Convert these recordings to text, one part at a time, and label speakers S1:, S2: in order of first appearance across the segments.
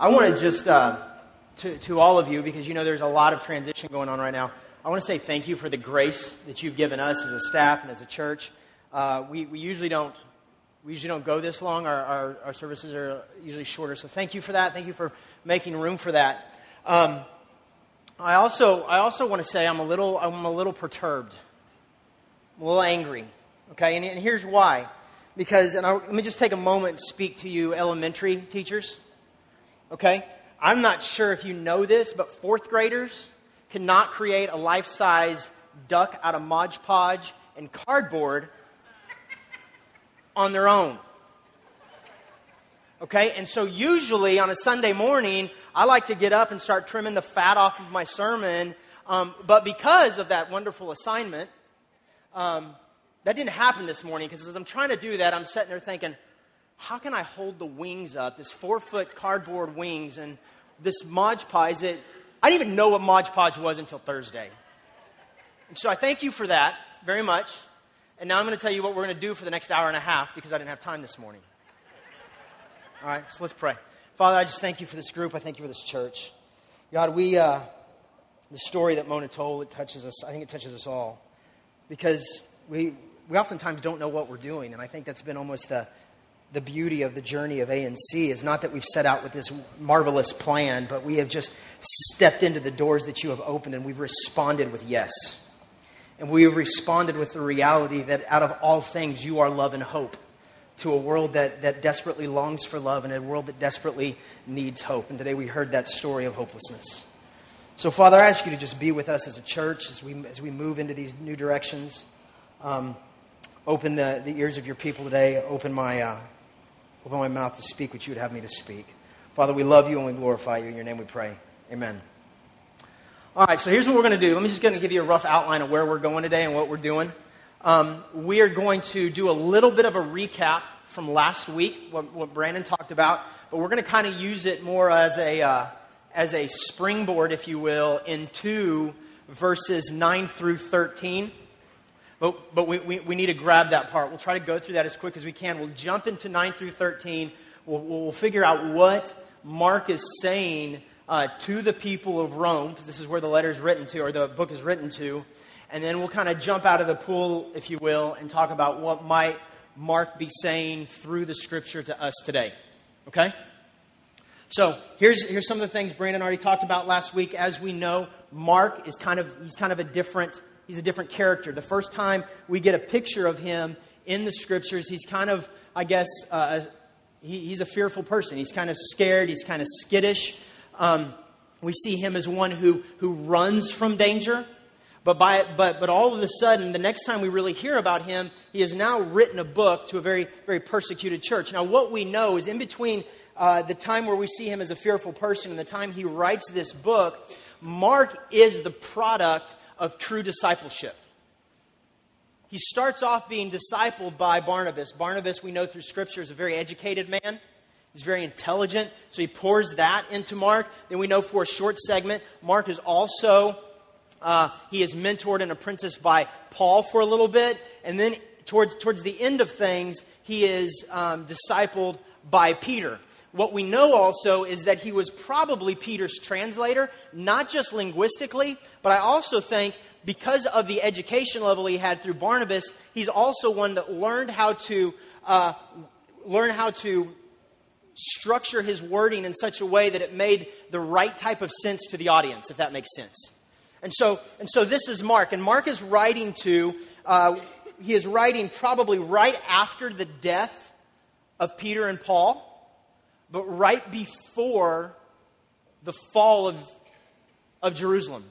S1: I want to just, uh, to, to all of you, because you know there's a lot of transition going on right now, I want to say thank you for the grace that you've given us as a staff and as a church. Uh, we, we usually don't we usually don't go this long. Our, our, our, services are usually shorter. So thank you for that. Thank you for making room for that. Um, I also I also want to say I'm a little I'm a little perturbed, I'm a little angry. Okay, and, and here's why. Because and I, let me just take a moment and speak to you, elementary teachers. Okay? I'm not sure if you know this, but fourth graders cannot create a life size duck out of Mod Podge and cardboard on their own. Okay? And so usually on a Sunday morning, I like to get up and start trimming the fat off of my sermon. Um, but because of that wonderful assignment, um, that didn't happen this morning because as I'm trying to do that, I'm sitting there thinking, how can I hold the wings up, this four foot cardboard wings, and this Mod Podge I didn't even know what Mod Podge was until Thursday. And so I thank you for that very much. And now I'm going to tell you what we're going to do for the next hour and a half because I didn't have time this morning. All right, so let's pray. Father, I just thank you for this group. I thank you for this church. God, we, uh, the story that Mona told, it touches us. I think it touches us all because we, we oftentimes don't know what we're doing. And I think that's been almost the, the beauty of the journey of ANC is not that we've set out with this marvelous plan, but we have just stepped into the doors that you have opened and we've responded with yes. And we have responded with the reality that out of all things, you are love and hope to a world that, that desperately longs for love and a world that desperately needs hope. And today we heard that story of hopelessness. So, Father, I ask you to just be with us as a church as we, as we move into these new directions. Um, open the, the ears of your people today. Open my, uh, open my mouth to speak what you would have me to speak. Father, we love you and we glorify you. In your name we pray. Amen. All right, so here's what we're going to do. Let me just going to give you a rough outline of where we're going today and what we're doing. Um, we are going to do a little bit of a recap from last week, what, what Brandon talked about, but we're going to kind of use it more as a, uh, as a springboard, if you will, into verses 9 through 13. But, but we, we, we, need to grab that part. We'll try to go through that as quick as we can. We'll jump into 9 through 13. We'll, we'll figure out what Mark is saying uh, to the people of Rome, because this is where the letter is written to, or the book is written to. And then we'll kind of jump out of the pool, if you will, and talk about what might Mark be saying through the scripture to us today. Okay? So here's, here's some of the things Brandon already talked about last week. As we know, Mark is kind of, he's kind of a different he's a different character. The first time we get a picture of him in the scriptures, he's kind of, I guess, uh, he, he's a fearful person. He's kind of scared, he's kind of skittish. Um, we see him as one who, who runs from danger. But, by, but, but all of a sudden, the next time we really hear about him, he has now written a book to a very, very persecuted church. Now, what we know is in between uh, the time where we see him as a fearful person and the time he writes this book, Mark is the product of true discipleship. He starts off being discipled by Barnabas. Barnabas, we know through Scripture, is a very educated man. He's very intelligent, so he pours that into Mark. Then we know for a short segment, Mark is also, uh, he is mentored and apprenticed by Paul for a little bit. And then towards, towards the end of things, he is um, discipled by Peter. What we know also is that he was probably Peter's translator, not just linguistically, but I also think because of the education level he had through Barnabas, he's also one that learned how to uh, learn how to structure his wording in such a way that it made the right type of sense to the audience, if that makes sense. And so, and so this is Mark, and Mark is writing to. Uh, he is writing probably right after the death of Peter and Paul but right before the fall of, of Jerusalem.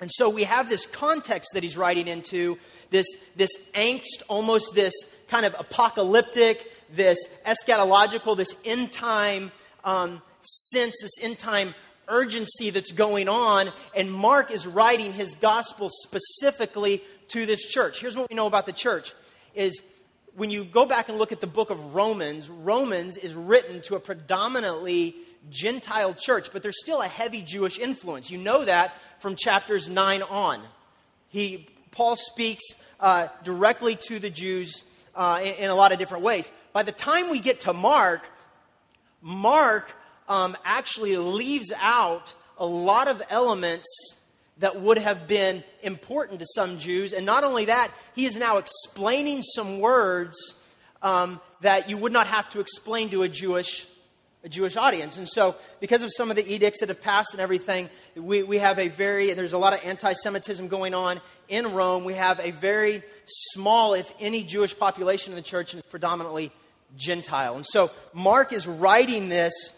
S1: And so we have this context that he's writing into, this, this angst, almost this kind of apocalyptic, this eschatological, this end time um, sense, this end time urgency that's going on. And Mark is writing his gospel specifically to this church. Here's what we know about the church is when you go back and look at the book of Romans, Romans is written to a predominantly Gentile church, but there's still a heavy Jewish influence. You know that from chapters 9 on. He, Paul speaks uh, directly to the Jews uh, in, in, a lot of different ways. By the time we get to Mark, Mark um, actually leaves out a lot of elements that would have been important to some Jews. And not only that, he is now explaining some words um, that you would not have to explain to a Jewish a Jewish audience. And so, because of some of the edicts that have passed and everything, we, we have a very, and there's a lot of anti Semitism going on in Rome. We have a very small, if any, Jewish population in the church, and it's predominantly Gentile. And so, Mark is writing this,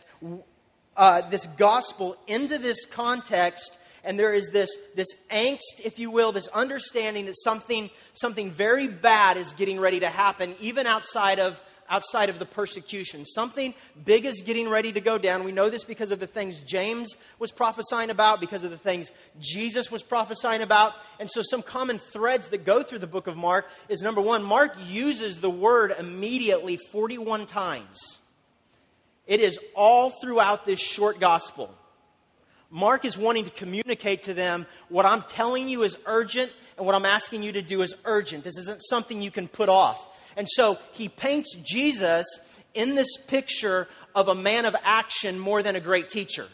S1: uh, this gospel into this context and there is this, this angst, if you will, this understanding that something, something very bad is getting ready to happen, even outside of, outside of the persecution. Something big is getting ready to go down. We know this because of the things James was prophesying about, because of the things Jesus was prophesying about. And so, some common threads that go through the book of Mark is number one, Mark uses the word immediately 41 times. It is all throughout this short gospel. Mark is wanting to communicate to them what I'm telling you is urgent and what I'm asking you to do is urgent. This isn't something you can put off. And so he paints Jesus in this picture of a man of action more than a great teacher.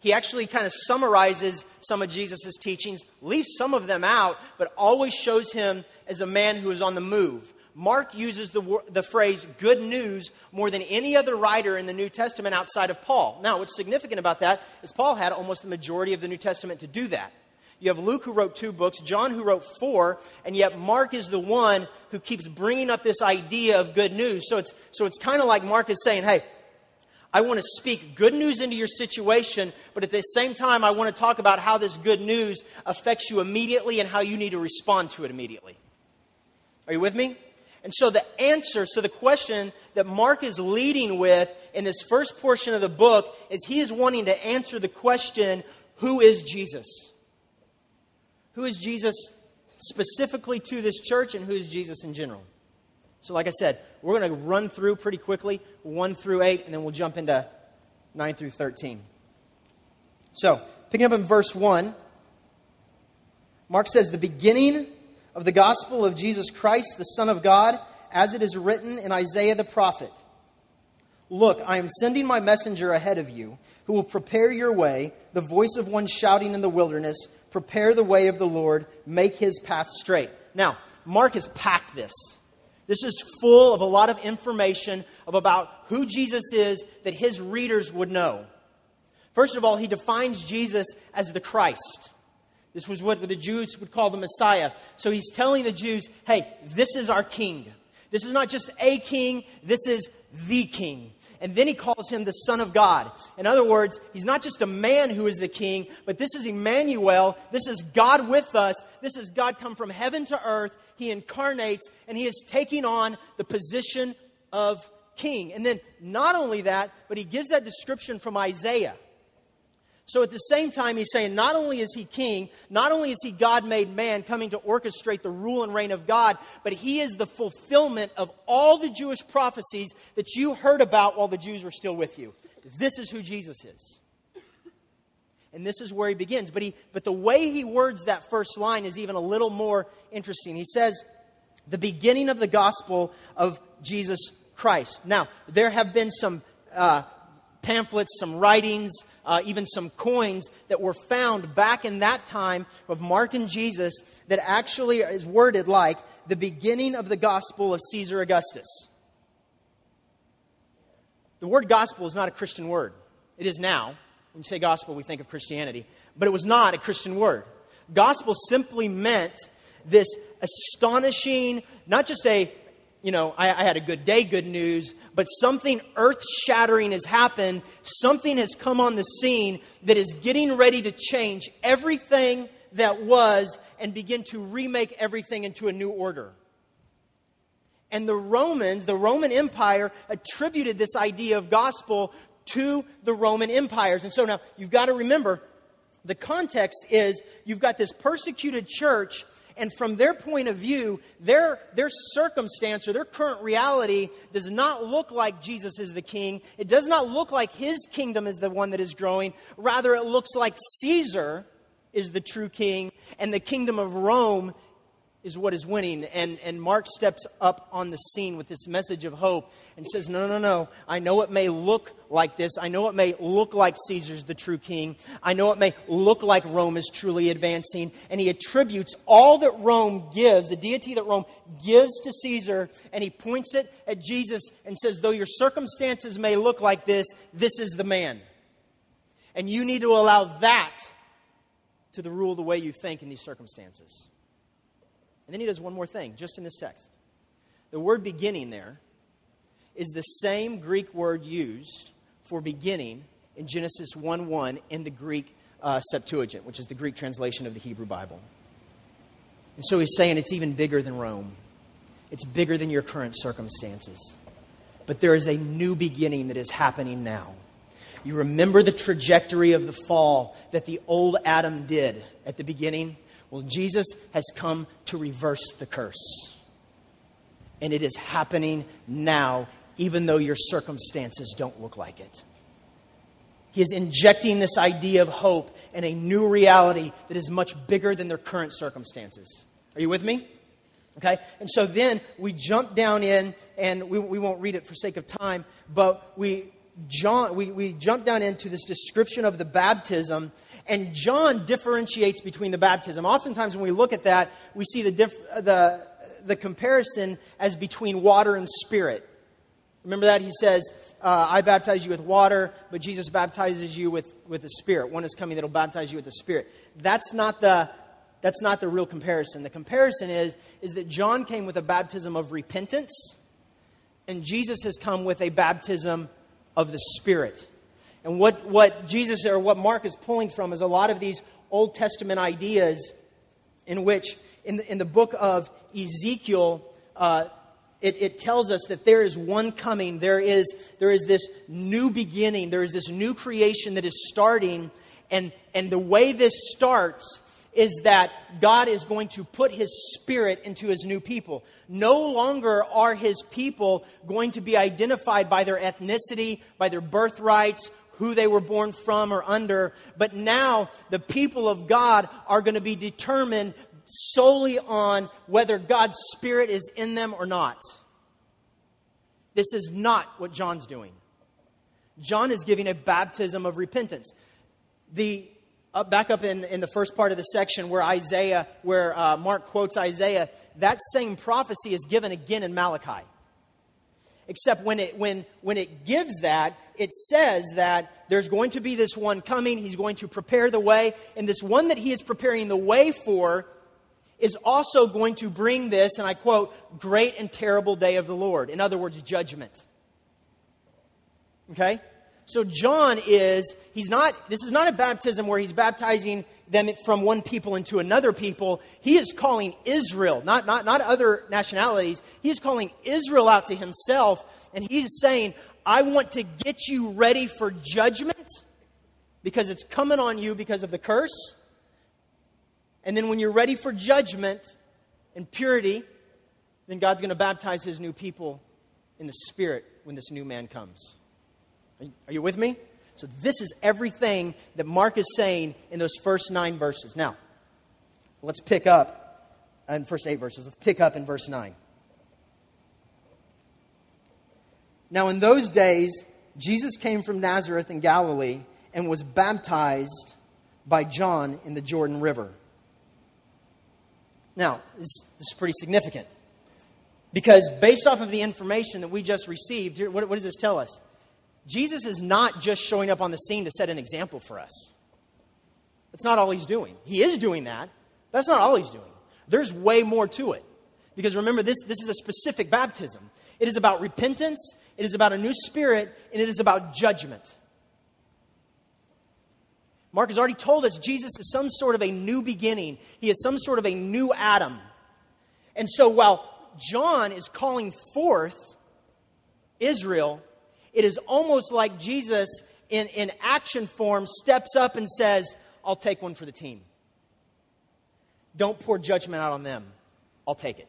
S1: He actually kind of summarizes some of Jesus' teachings, leaves some of them out, but always shows him as a man who is on the move, Mark uses the, the phrase good news more than any other writer in the New Testament outside of Paul. Now, what's significant about that is Paul had almost the majority of the New Testament to do that. You have Luke who wrote two books, John who wrote four, and yet Mark is the one who keeps bringing up this idea of good news. So it's, so it's kind of like Mark is saying, hey, I want to speak good news into your situation, but at the same time, I want to talk about how this good news affects you immediately and how you need to respond to it immediately. Are you with me? And so the answer, so the question that Mark is leading with in this first portion of the book is he is wanting to answer the question who is Jesus? Who is Jesus specifically to this church and who is Jesus in general? So, like I said, we're going to run through pretty quickly 1 through 8, and then we'll jump into 9 through 13. So, picking up in verse 1, Mark says, The beginning of the gospel of Jesus Christ, the Son of God, as it is written in Isaiah the prophet Look, I am sending my messenger ahead of you, who will prepare your way, the voice of one shouting in the wilderness, prepare the way of the Lord, make his path straight. Now, Mark has packed this. This is full of a lot of information of about who Jesus is that his readers would know. First of all, he defines Jesus as the Christ. This was what the Jews would call the Messiah. So he's telling the Jews, hey, this is our king. This is not just a king, this is the king. And then he calls him the Son of God. In other words, he's not just a man who is the king, but this is Emmanuel. This is God with us. This is God come from heaven to earth. He incarnates, and he is taking on the position of king. And then not only that, but he gives that description from Isaiah. So at the same time, he's saying not only is he king, not only is he God made man coming to orchestrate the rule and reign of God, but he is the fulfillment of all the Jewish prophecies that you heard about while the Jews were still with you. This is who Jesus is. And this is where he begins. But, he, but the way he words that first line is even a little more interesting. He says, the beginning of the gospel of Jesus Christ. Now, there have been some uh, pamphlets, some writings, uh, even some coins that were found back in that time of Mark and Jesus that actually is worded like the beginning of the gospel of Caesar Augustus. The word gospel is not a Christian word. It is now. When you say gospel, we think of Christianity. But it was not a Christian word. Gospel simply meant this astonishing, not just a you know, I, I, had a good day, good news, but something earth shattering has happened. Something has come on the scene that is getting ready to change everything that was and begin to remake everything into a new order. And the Romans, the Roman Empire, attributed this idea of gospel to the Roman empires. And so now you've got to remember the context is you've got this persecuted church and from their point of view, their, their circumstance or their current reality does not look like Jesus is the king. It does not look like his kingdom is the one that is growing. Rather, it looks like Caesar is the true king and the kingdom of Rome is what is winning. And, and Mark steps up on the scene with this message of hope and says, No, no, no. I know it may look like this. I know it may look like Caesar's the true king. I know it may look like Rome is truly advancing. And he attributes all that Rome gives, the deity that Rome gives to Caesar, and he points it at Jesus and says, Though your circumstances may look like this, this is the man. And you need to allow that to the rule the way you think in these circumstances. And then he does one more thing, just in this text. The word beginning there is the same Greek word used for beginning in Genesis 1 1 in the Greek uh, Septuagint, which is the Greek translation of the Hebrew Bible. And so he's saying it's even bigger than Rome, it's bigger than your current circumstances. But there is a new beginning that is happening now. You remember the trajectory of the fall that the old Adam did at the beginning? Well, Jesus has come to reverse the curse. And it is happening now, even though your circumstances don't look like it. He is injecting this idea of hope and a new reality that is much bigger than their current circumstances. Are you with me? Okay? And so then we jump down in, and we, we won't read it for sake of time, but we, we, we jump down into this description of the baptism and John differentiates between the baptism. Oftentimes, when we look at that, we see the, diff- the, the comparison as between water and spirit. Remember that? He says, uh, I baptize you with water, but Jesus baptizes you with, with the Spirit. One is coming that will baptize you with the Spirit. That's not the, that's not the real comparison. The comparison is, is that John came with a baptism of repentance, and Jesus has come with a baptism of the Spirit. And what, what Jesus or what Mark is pulling from is a lot of these Old Testament ideas in which, in the, in the book of Ezekiel, uh, it, it, tells us that there is one coming. There is, there is this new beginning. There is this new creation that is starting. And, and the way this starts is that God is going to put his spirit into his new people. No longer are his people going to be identified by their ethnicity, by their birthrights, who they were born from or under, but now the people of God are going to be determined solely on whether God's Spirit is in them or not. This is not what John's doing. John is giving a baptism of repentance. The up, back up in, in the first part of the section where Isaiah, where uh, Mark quotes Isaiah, that same prophecy is given again in Malachi. Except when it, when, when it gives that, it says that there's going to be this one coming. He's going to prepare the way. And this one that he is preparing the way for is also going to bring this, and I quote, great and terrible day of the Lord. In other words, judgment. Okay? So John is, he's not, this is not a baptism where he's baptizing them from one people into another people. He is calling Israel, not, not, not other nationalities. He is calling Israel out to himself, and he's saying, I want to get you ready for judgment because it's coming on you because of the curse. And then when you're ready for judgment and purity, then God's going to baptize his new people in the Spirit when this new man comes. Are you with me? So, this is everything that Mark is saying in those first nine verses. Now, let's pick up uh, in first eight verses. Let's pick up in verse 9. Now, in those days, Jesus came from Nazareth in Galilee and was baptized by John in the Jordan River. Now, this, this is pretty significant because based off of the information that we just received, what, what does this tell us? Jesus is not just showing up on the scene to set an example for us. That's not all he's doing. He is doing that. That's not all he's doing. There's way more to it. Because remember, this, this is a specific baptism. It is about repentance, it is about a new spirit, and it is about judgment. Mark has already told us Jesus is some sort of a new beginning, he is some sort of a new Adam. And so while John is calling forth Israel it is almost like Jesus, in, in action form, steps up and says, I'll take one for the team. Don't pour judgment out on them. I'll take it.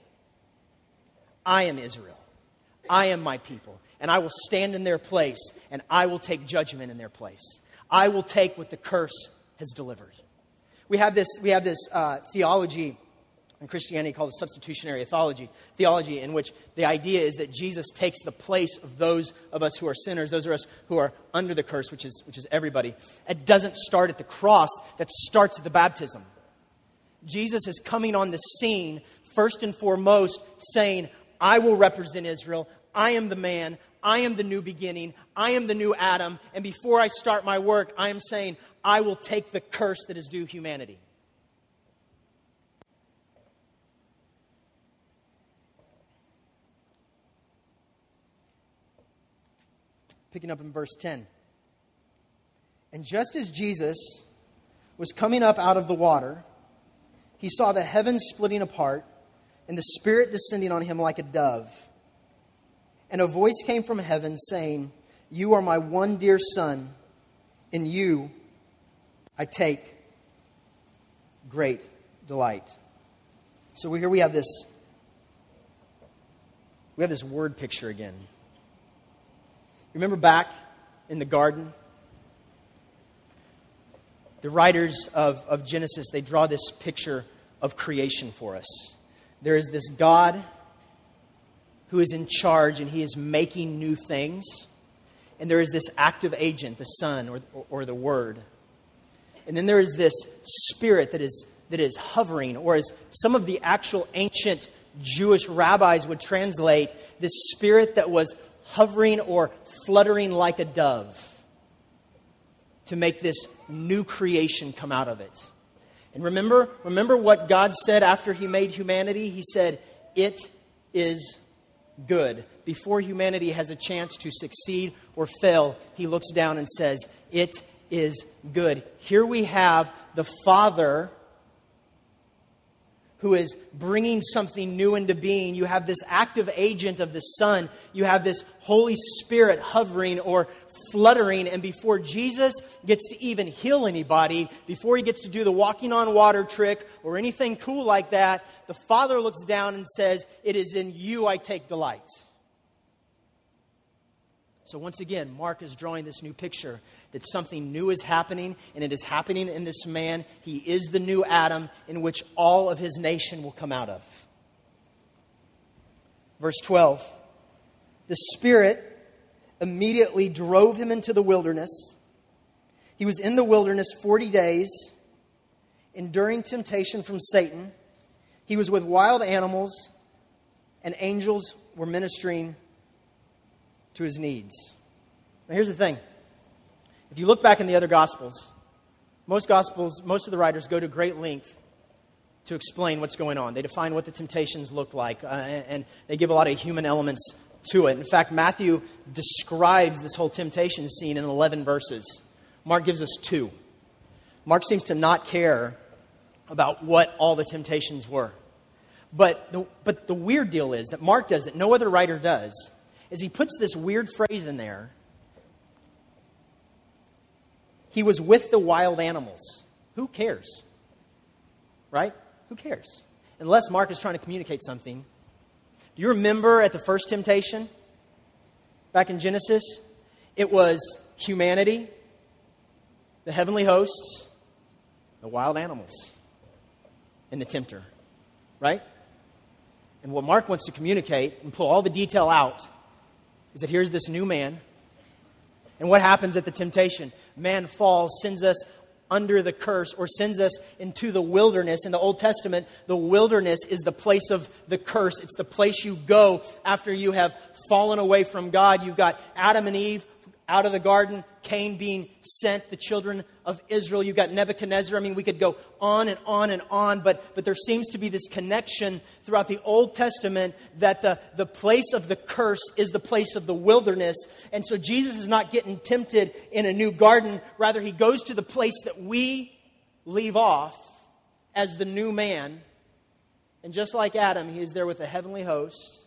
S1: I am Israel. I am my people. And I will stand in their place and I will take judgment in their place. I will take what the curse has delivered. We have this, we have this uh, theology in Christianity called the substitutionary theology, theology, in which the idea is that Jesus takes the place of those of us who are sinners, those of us who are under the curse, which is, which is everybody. It doesn't start at the cross, that starts at the baptism. Jesus is coming on the scene, first and foremost, saying, I will represent Israel. I am the man. I am the new beginning. I am the new Adam. And before I start my work, I am saying, I will take the curse that is due humanity. Picking up in verse 10. And just as Jesus was coming up out of the water, he saw the heavens splitting apart and the Spirit descending on him like a dove. And a voice came from heaven saying, You are my one dear Son, in you I take great delight. So here we have this we have this word picture again. Remember back in the garden? The writers of, of Genesis, they draw this picture of creation for us. There is this God who is in charge and he is making new things. And there is this active agent, the Son or, or the Word. And then there is this spirit that is, that is hovering, or as some of the actual ancient Jewish rabbis would translate, this spirit that was hovering or fluttering like a dove to make this new creation come out of it. And remember, remember what God said after he made humanity? He said, It is good. Before humanity has a chance to succeed or fail, he looks down and says, It is good. Here we have the Father who is bringing something new into being. You have this active agent of the Son. You have this Holy Spirit hovering or fluttering. And before Jesus gets to even heal anybody, before he gets to do the walking on water trick or anything cool like that, the Father looks down and says, It is in you I take delight. So, once again, Mark is drawing this new picture that something new is happening, and it is happening in this man. He is the new Adam in which all of his nation will come out of. Verse 12 The Spirit immediately drove him into the wilderness. He was in the wilderness 40 days, enduring temptation from Satan. He was with wild animals, and angels were ministering to his needs. Now, here's the thing if you look back in the other Gospels, most Gospels, most of the writers go to great length to explain what's going on. They define what the temptations look like, uh, and they give a lot of human elements to it. In fact, Matthew describes this whole temptation scene in 11 verses. Mark gives us two. Mark seems to not care about what all the temptations were. But the, but the weird deal is that Mark does that no other writer does is he puts this weird phrase in there. He was with the wild animals. Who cares? Right? Who cares? Unless Mark is trying to communicate something. Do you remember at the first temptation back in Genesis? It was humanity, the heavenly hosts, the wild animals, and the tempter. Right? And what Mark wants to communicate and pull all the detail out is that here's this new man. And what happens at the temptation? Man falls, sends us under the curse, or sends us into the wilderness. In the Old Testament, the wilderness is the place of the curse. It's the place you go after you have fallen away from God. You've got Adam and Eve out of the garden, Cain being sent, the children of Israel. You've got Nebuchadnezzar. I mean, we could go on and on and on, but, but there seems to be this connection throughout the Old Testament that the, the place of the curse is the place of the wilderness. And so Jesus is not getting tempted in a new garden. Rather, he goes to the place that we leave off as the new man. And just like Adam, he is there with the heavenly hosts,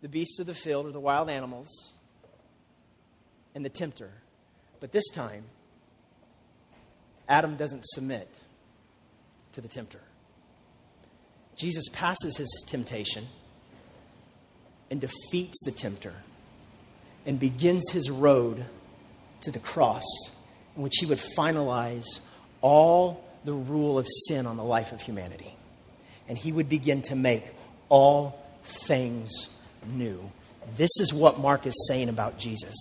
S1: the beasts of the field, or the wild animals and the tempter. But this time, Adam doesn't submit to the tempter. Jesus passes his temptation and defeats the tempter and begins his road to the cross in which he would finalize all the rule of sin on the life of humanity. and he would begin to make all things new. This is what Mark is saying about Jesus.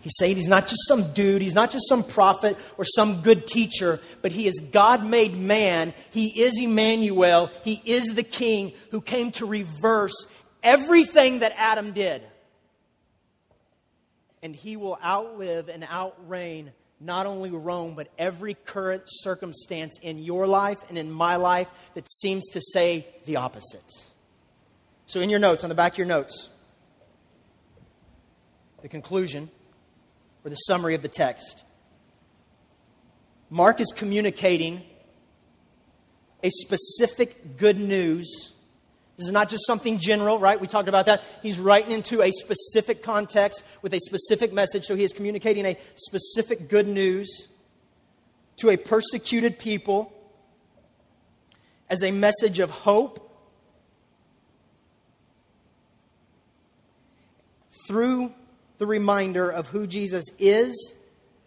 S1: He's saying he's not just some dude, he's not just some prophet or some good teacher, but he is God made man. He is Emmanuel. He is the king who came to reverse everything that Adam did. And he will outlive and outreign not only Rome, but every current circumstance in your life and in my life that seems to say the opposite. So, in your notes, on the back of your notes, the conclusion or the summary of the text. Mark is communicating a specific good news. This is not just something general, right? We talked about that. He's writing into a specific context with a specific message. So he is communicating a specific good news to a persecuted people as a message of hope through the reminder of who Jesus is.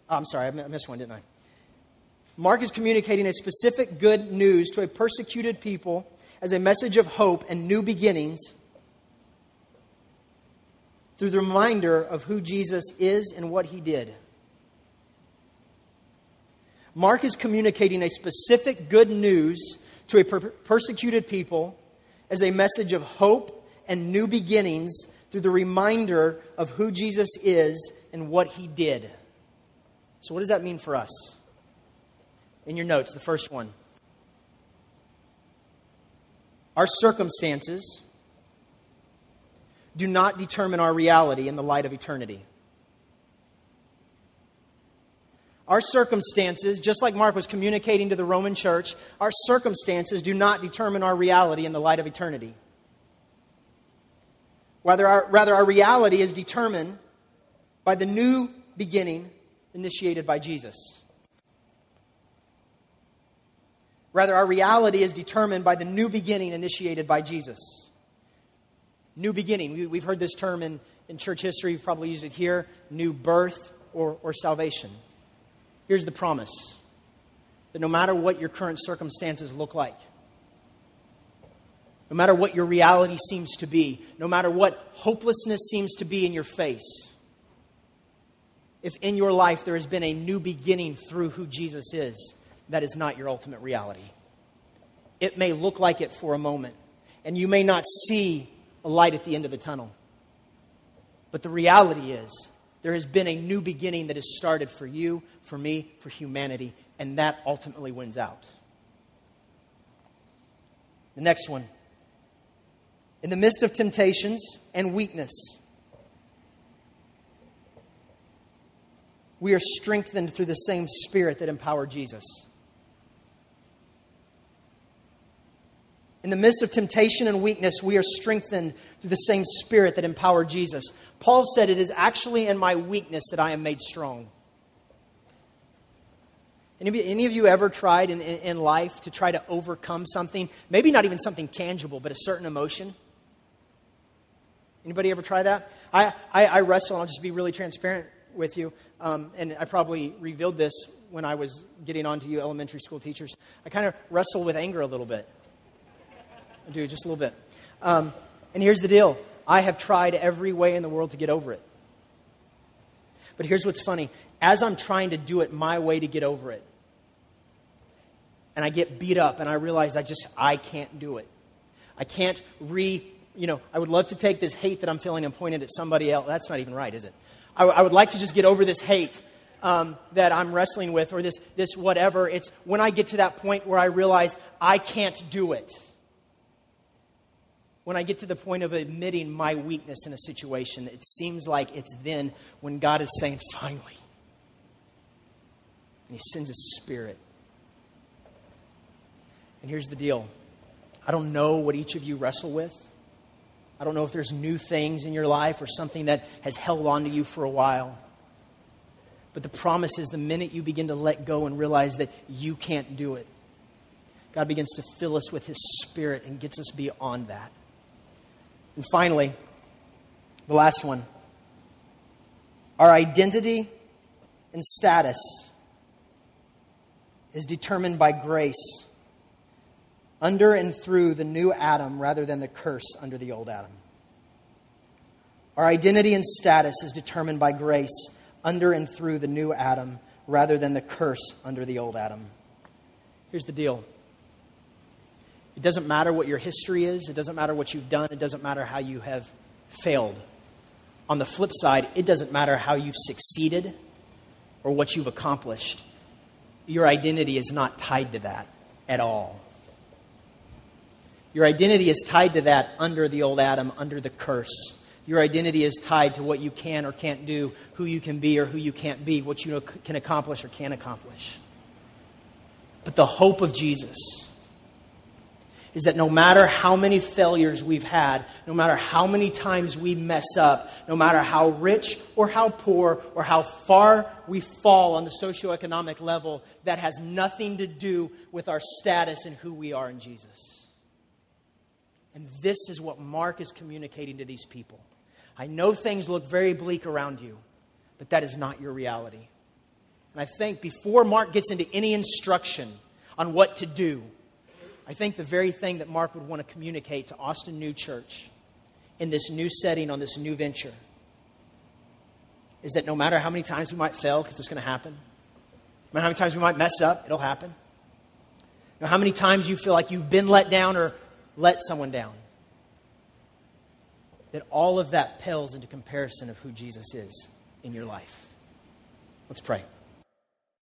S1: Oh, I'm sorry, I missed one, didn't I? Mark is communicating a specific good news to a persecuted people as a message of hope and new beginnings through the reminder of who Jesus is and what he did. Mark is communicating a specific good news to a per- persecuted people as a message of hope and new beginnings through the reminder of who Jesus is and what he did. So, what does that mean for us? In your notes, the first one. Our circumstances do not determine our reality in the light of eternity. Our circumstances, just like Mark was communicating to the Roman church, our circumstances do not determine our reality in the light of eternity. Rather our, rather, our reality is determined by the new beginning initiated by Jesus. Rather, our reality is determined by the new beginning initiated by Jesus. New beginning. We, have heard this term in, in church history. We've probably used it here new birth or, or salvation. Here's the promise that no matter what your current circumstances look like, no matter what your reality seems to be, no matter what hopelessness seems to be in your face, if in your life there has been a new beginning through who Jesus is, that is not your ultimate reality. It may look like it for a moment, and you may not see a light at the end of the tunnel. But the reality is, there has been a new beginning that has started for you, for me, for humanity, and that ultimately wins out. The next one in the midst of temptations and weakness. We are strengthened through the same Spirit that empowered Jesus. In the midst of temptation and weakness, we are strengthened through the same Spirit that empowered Jesus. Paul said, It is actually in my weakness that I am made strong. Any, of you ever tried in, in life to try to overcome something? Maybe not even something tangible, but a certain emotion? Anybody ever try that? I, I, I wrestle, I'll just be really transparent with you. Um, and I probably revealed this when I was getting on to you elementary school teachers. I kind of wrestle with anger a little bit. I do, just a little bit. Um, and here's the deal I have tried every way in the world to get over it. But here's what's funny as I'm trying to do it my way to get over it, and I get beat up and I realize I just, I can't do it. I can't re you know, I would love to take this hate that I'm feeling and point it at somebody else. That's not even right, is it? I, I would like to just get over this hate um, that I'm wrestling with or this, this whatever. It's when I get to that point where I realize I can't do it. When I get to the point of admitting my weakness in a situation, it seems like it's then when God is saying, finally. And He sends His Spirit. And here's the deal I don't know what each of you wrestle with. I don't know if there's new things in your life or something that has held on to you for a while. But the promise is the minute you begin to let go and realize that you can't do it, God begins to fill us with His Spirit and gets us beyond that. And finally, the last one our identity and status is determined by grace under and through the new Adam rather than the curse under the old Adam. Our identity and status is determined by grace under and through the new Adam rather than the curse under the old Adam. Here's the deal it doesn't matter what your history is, it doesn't matter what you've done, it doesn't matter how you have failed. On the flip side, it doesn't matter how you've succeeded or what you've accomplished. Your identity is not tied to that at all. Your identity is tied to that under the old Adam, under the curse. Your identity is tied to what you can or can't do, who you can be or who you can't be, what you can accomplish or can't accomplish. But the hope of Jesus is that no matter how many failures we've had, no matter how many times we mess up, no matter how rich or how poor or how far we fall on the socioeconomic level, that has nothing to do with our status and who we are in Jesus. And this is what Mark is communicating to these people. I know things look very bleak around you, but that is not your reality. And I think before Mark gets into any instruction on what to do, I think the very thing that Mark would want to communicate to Austin New Church in this new setting on this new venture is that no matter how many times we might fail, because it's going to happen, no matter how many times we might mess up, it'll happen. No matter how many times you feel like you've been let down or let someone down, that all of that pales into comparison of who Jesus is in your life. Let's pray.